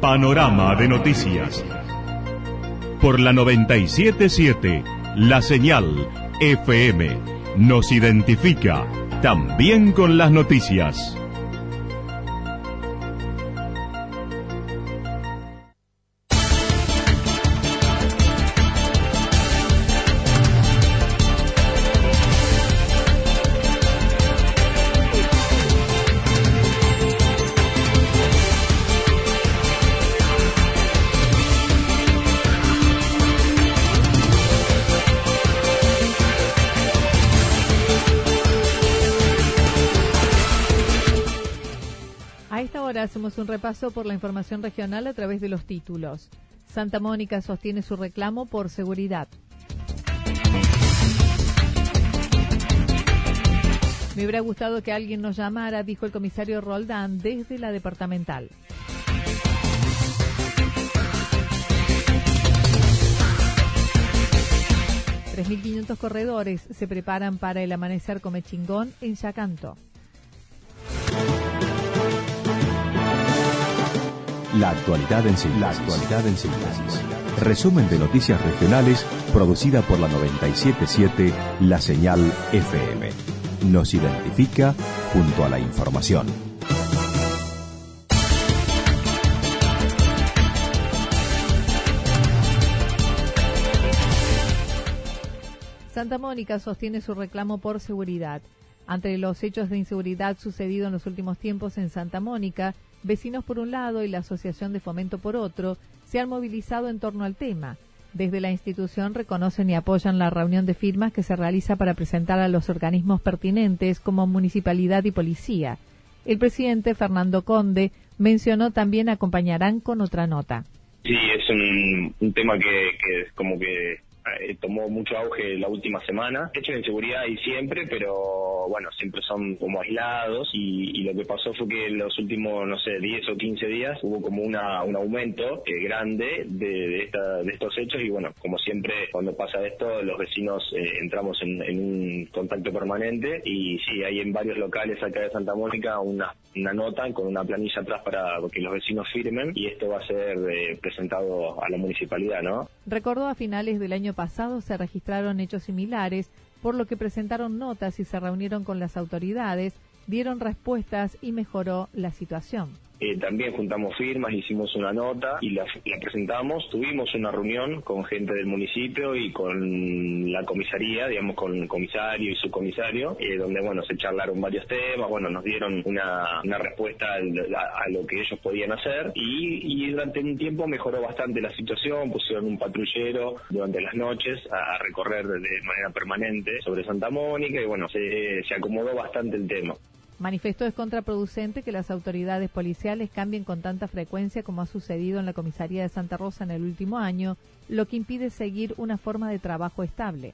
Panorama de noticias. Por la 977, la señal FM nos identifica también con las noticias. Hacemos un repaso por la información regional a través de los títulos. Santa Mónica sostiene su reclamo por seguridad. Me hubiera gustado que alguien nos llamara, dijo el comisario Roldán desde la departamental. ...3.500 corredores se preparan para el amanecer come chingón en Yacanto. La actualidad en síntesis. La actualidad en síntesis. Resumen de noticias regionales producida por la 977 La Señal FM. Nos identifica junto a la información. Santa Mónica sostiene su reclamo por seguridad. Ante los hechos de inseguridad sucedidos en los últimos tiempos en Santa Mónica, Vecinos por un lado y la Asociación de Fomento por otro se han movilizado en torno al tema. Desde la institución reconocen y apoyan la reunión de firmas que se realiza para presentar a los organismos pertinentes como municipalidad y policía. El presidente Fernando Conde mencionó también acompañarán con otra nota. Sí, es un, tema que, que como que eh, tomó mucho auge la última semana. Hechos de inseguridad hay siempre, pero bueno, siempre son como aislados y, lo que pasó fue que en los últimos, no sé, 10 o 15 días hubo como una, un aumento eh, grande de, esta, de estos hechos y bueno, como siempre cuando pasa esto, los vecinos eh, entramos en, un contacto permanente y sí, hay en varios locales acá de Santa Mónica una, una nota con una planilla atrás para que los vecinos firmen y esto va a ser presentado a la municipalidad, ¿no? Recordó a finales del año pasado se registraron hechos similares, por lo que presentaron notas y se reunieron con las autoridades, dieron respuestas y mejoró la situación. Eh, también juntamos firmas, hicimos una nota y la, presentamos. Tuvimos una reunión con gente del municipio y con la comisaría, digamos, con el comisario y subcomisario, eh, donde, bueno, se charlaron varios temas, bueno, nos dieron una, respuesta a, lo que ellos podían hacer y, durante un tiempo mejoró bastante la situación, pusieron un patrullero durante las noches a, recorrer de, manera permanente sobre Santa Mónica y, bueno, se, se acomodó bastante el tema. Manifestó es contraproducente que las autoridades policiales cambien con tanta frecuencia como ha sucedido en la comisaría de Santa Rosa en el último año, lo que impide seguir una forma de trabajo estable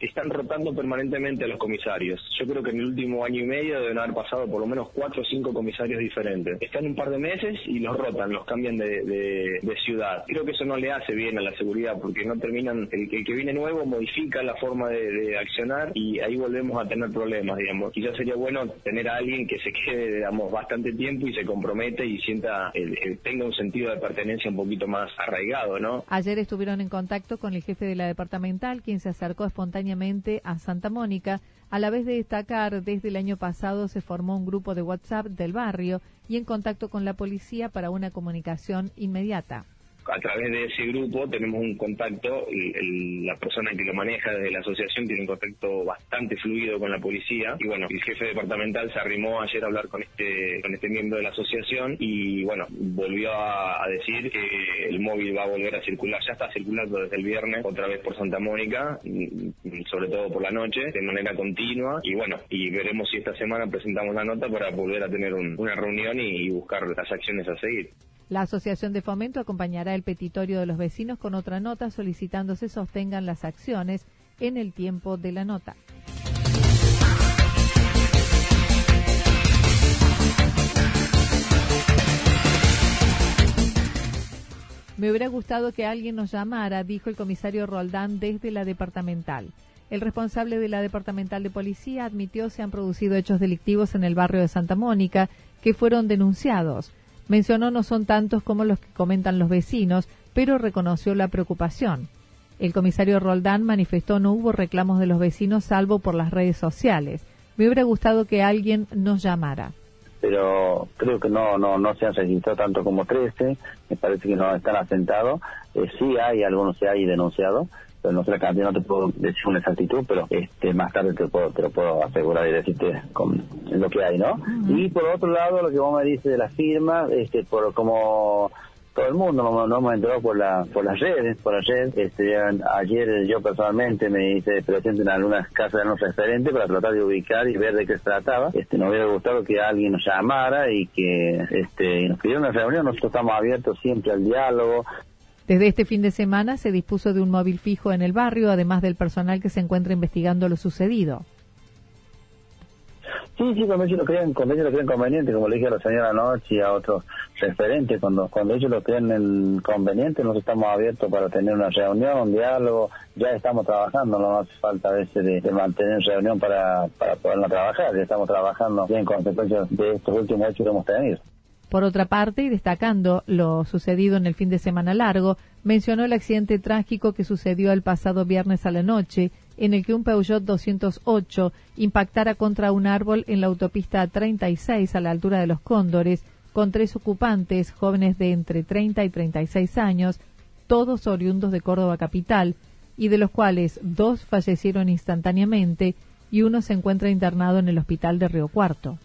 están rotando permanentemente a los comisarios. Yo creo que en el último año y medio deben haber pasado por lo menos cuatro o cinco comisarios diferentes. Están un par de meses y los rotan, los cambian de, ciudad. Creo que eso no le hace bien a la seguridad porque no terminan, el, que viene nuevo modifica la forma de, accionar y ahí volvemos a tener problemas, digamos. Quizás sería bueno tener a alguien que se quede, digamos, bastante tiempo y se compromete y sienta, tenga un sentido de pertenencia un poquito más arraigado, ¿no? Ayer estuvieron en contacto con el jefe de la departamental, quien se acercó espontáneamente a Santa Mónica, a la vez de destacar, desde el año pasado se formó un grupo de WhatsApp del barrio y en contacto con la policía para una comunicación inmediata a través de ese grupo tenemos un contacto, la persona que lo maneja desde la asociación tiene un contacto bastante fluido con la policía. Y bueno, el jefe departamental se arrimó ayer a hablar con este con este miembro de la asociación y bueno, volvió a, decir que el móvil va a volver a circular, ya está circulando desde el viernes otra vez por Santa Mónica, mm, sobre todo por la noche, de manera continua. Y bueno, y veremos si esta semana presentamos la nota para volver a tener una reunión y buscar las acciones a seguir. La Asociación de Fomento acompañará el petitorio de los vecinos con otra nota solicitando se sostengan las acciones en el tiempo de la nota. Me hubiera gustado que alguien nos llamara, dijo el comisario Roldán desde la departamental. El responsable de la departamental de policía admitió se han producido hechos delictivos en el barrio de Santa Mónica que fueron denunciados. Mencionó no son tantos como los que comentan los vecinos, pero reconoció la preocupación. El comisario Roldán manifestó no hubo reclamos de los vecinos salvo por las redes sociales. Me hubiera gustado que alguien nos llamara. Pero creo que no no no se han registrado tanto como 13, me parece que no están asentados. Eh, sí hay algunos se hay denunciado, pero no sé la cantidad, no te puedo decir una exactitud, pero este más tarde te, puedo, te lo puedo asegurar y decirte con lo que hay, ¿no? Y por otro lado, lo que vos me dices de la firma, este, por como todo el mundo nos, no hemos entrado por la por las redes por las redes este ayer yo personalmente me hice presente en algunas casas de los referentes para tratar de ubicar y ver de qué se trataba. Este nos hubiera gustado que alguien nos llamara y que este nos pidiera una reunión. Nosotros estamos abiertos siempre al diálogo desde este fin de semana se dispuso de un móvil fijo en el barrio, además del personal que se encuentra investigando lo sucedido. Sí, sí, cuando ellos lo creen, cuando ellos lo creen conveniente, como le dije a la señora anoche y a otros referentes, cuando, ellos lo creen conveniente, nosotros estamos abiertos para tener una reunión, un diálogo, ya estamos trabajando, no hace falta a veces de, mantener reunión para, para podernos trabajar, ya estamos trabajando en consecuencia de estos últimos hechos que hemos tenido. Por otra parte, y destacando lo sucedido en el fin de semana largo, mencionó el accidente trágico que sucedió el pasado viernes a la noche, en el que un Peugeot 208 impactara contra un árbol en la autopista 36 a la altura de los Cóndores, con tres ocupantes, jóvenes de entre 30 y 36 años, todos oriundos de Córdoba capital, y de los cuales dos fallecieron instantáneamente y uno se encuentra internado en el hospital de Río Cuarto.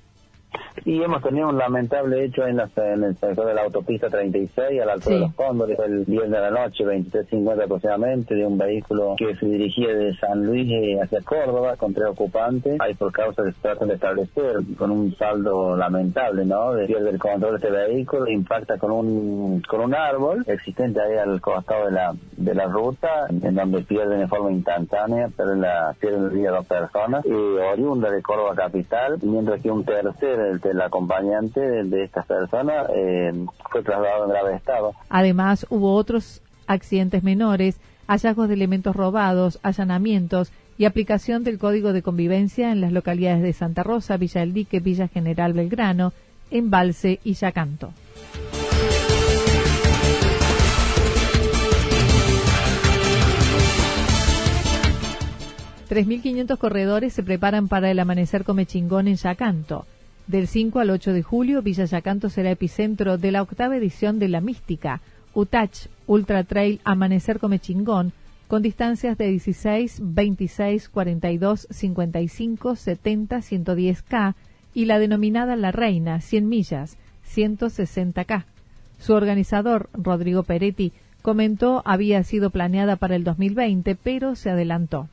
Y hemos tenido un lamentable hecho en, en el sector de la autopista 36, a la altura de los Cóndores, el viernes de la noche, 23.50 aproximadamente, de un vehículo que se dirigía de San Luis eh, hacia Córdoba con tres ocupantes. Hay por causa que se tratan de establecer, con un saldo lamentable, ¿no? De pierde el control de este vehículo, impacta con un con un árbol existente ahí al costado de la de la ruta, en donde pierden de forma instantánea, pero la, pierden el día dos personas, y oriunda de Córdoba capital, mientras que un tercer, el el acompañante de, estas personas eh, fue trasladado en grave estado. Además, hubo otros accidentes menores, hallazgos de elementos robados, allanamientos y aplicación del Código de Convivencia en las localidades de Santa Rosa, Villa El Dique, Villa General Belgrano, Embalse y Yacanto. ...3.500 corredores se preparan para el amanecer come chingón en Yacanto. Del 5 al 8 de julio, Villa Yacanto será epicentro de la octava edición de La Mística, UTACH, Ultra Trail Amanecer Come Chingón, con distancias de 16, 26, 42, 55, 70, 110K y la denominada La Reina, 100 millas, 160K. Su organizador, Rodrigo Peretti, comentó había sido planeada para el 2020, pero se adelantó.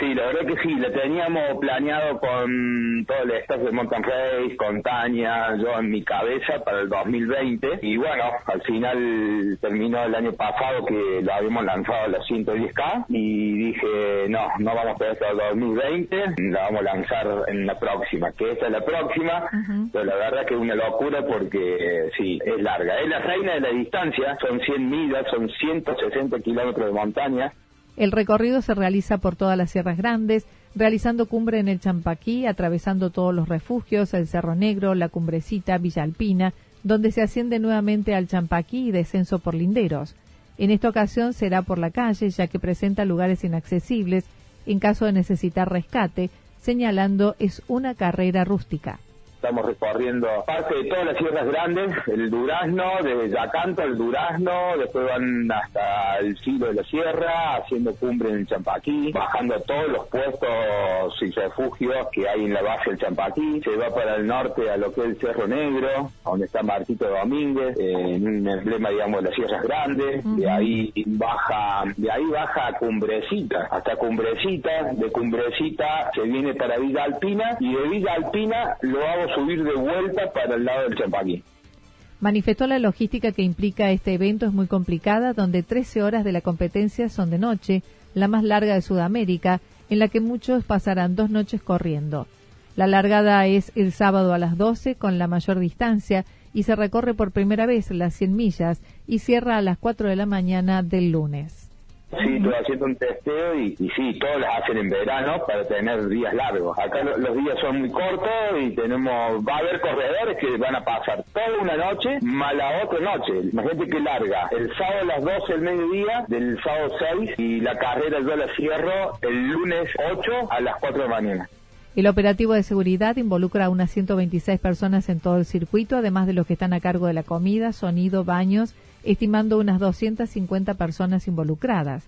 Sí, la verdad que sí, la teníamos planeado con todo el staff de Mountain Race, con Tania, yo en mi cabeza para el 2020 y bueno, al final terminó el año pasado que lo habíamos lanzado a los 110K y dije, no, no vamos a esperar hasta el 2020, la vamos a lanzar en la próxima, que esta es la próxima, pero la verdad que es una locura porque sí, es larga, es la reina de la distancia, son 100 millas, son 160 kilómetros de montaña, el recorrido se realiza por todas las sierras grandes, realizando cumbre en el Champaquí, atravesando todos los refugios, el Cerro Negro, la Cumbrecita, Villa Alpina, donde se asciende nuevamente al Champaquí y descenso por linderos. En esta ocasión será por la calle, ya que presenta lugares inaccesibles en caso de necesitar rescate, señalando es una carrera rústica. Estamos recorriendo parte de todas las sierras grandes, el Durazno, desde Yacanto al Durazno, después van hasta el filo de la sierra, haciendo cumbre en el Champaquí, bajando todos los puestos y refugios que hay en la base del Champaquí, se va para el norte a lo que es el Cerro Negro, donde está Martito Domínguez, en un emblema, digamos, de las sierras grandes, de ahí baja, de ahí baja a Cumbrecita, hasta Cumbrecita, de Cumbrecita se viene para Villa Alpina y de Villa Alpina lo hago subir de vuelta para el lado del. Manifestó la logística que implica este evento es muy complicada, donde 13 horas de la competencia son de noche, la más larga de Sudamérica, en la que muchos pasarán dos noches corriendo. La largada es el sábado a las 12 con la mayor distancia y se recorre por primera vez las 100 millas y cierra a las 4 de la mañana del lunes. Sí, estoy haciendo un testeo y, sí, todos las hacen en verano para tener días largos. Acá los días son muy cortos y tenemos, va a haber corredores que van a pasar toda una noche más la otra noche. Imagínate que larga. El sábado a las 12 del mediodía, del sábado 6 y la carrera yo la cierro el lunes 8 a las 4 de la mañana. El operativo de seguridad involucra a unas 126 personas en todo el circuito, además de los que están a cargo de la comida, sonido, baños estimando unas 250 personas involucradas.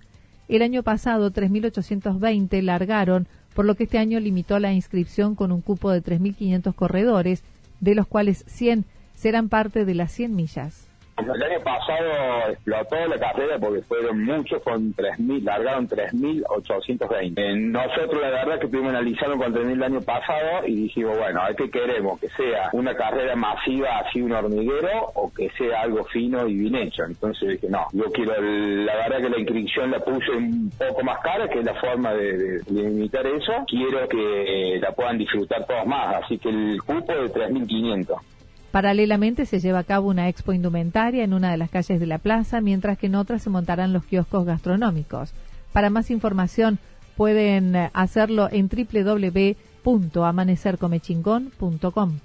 El año pasado, 3.820 largaron, por lo que este año limitó la inscripción con un cupo de 3.500 corredores, de los cuales 100 serán parte de las 100 millas. El año pasado explotó la carrera porque fueron muchos con 3.000, largaron 3.820. Nosotros la verdad que estuvimos analizando con 3.000 el año pasado y dijimos, bueno, ¿a qué queremos? ¿Que sea una carrera masiva así un hormiguero o que sea algo fino y bien hecho? Entonces dije, no, yo quiero, la verdad que la inscripción la puse un poco más cara, que es la forma de, limitar eso. Quiero que la puedan disfrutar todos más, así que el cupo de 3.500. Paralelamente se lleva a cabo una expo indumentaria en una de las calles de la plaza, mientras que en otras se montarán los kioscos gastronómicos. Para más información pueden eh, hacerlo en www.amanecercomechingón.com.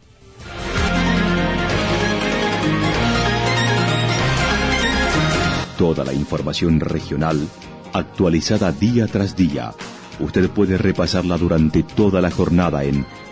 Toda la información regional actualizada día tras día. Usted puede repasarla durante toda la jornada en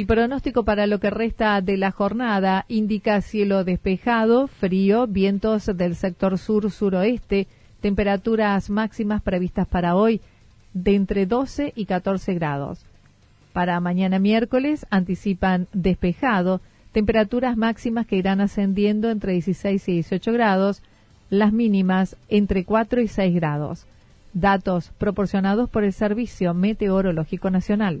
El pronóstico para lo que resta de la jornada indica cielo despejado, frío, vientos del sector sur-suroeste, temperaturas máximas previstas para hoy de entre 12 y 14 grados. Para mañana miércoles anticipan despejado, temperaturas máximas que irán ascendiendo entre 16 y 18 grados, las mínimas entre 4 y 6 grados. Datos proporcionados por el Servicio Meteorológico Nacional.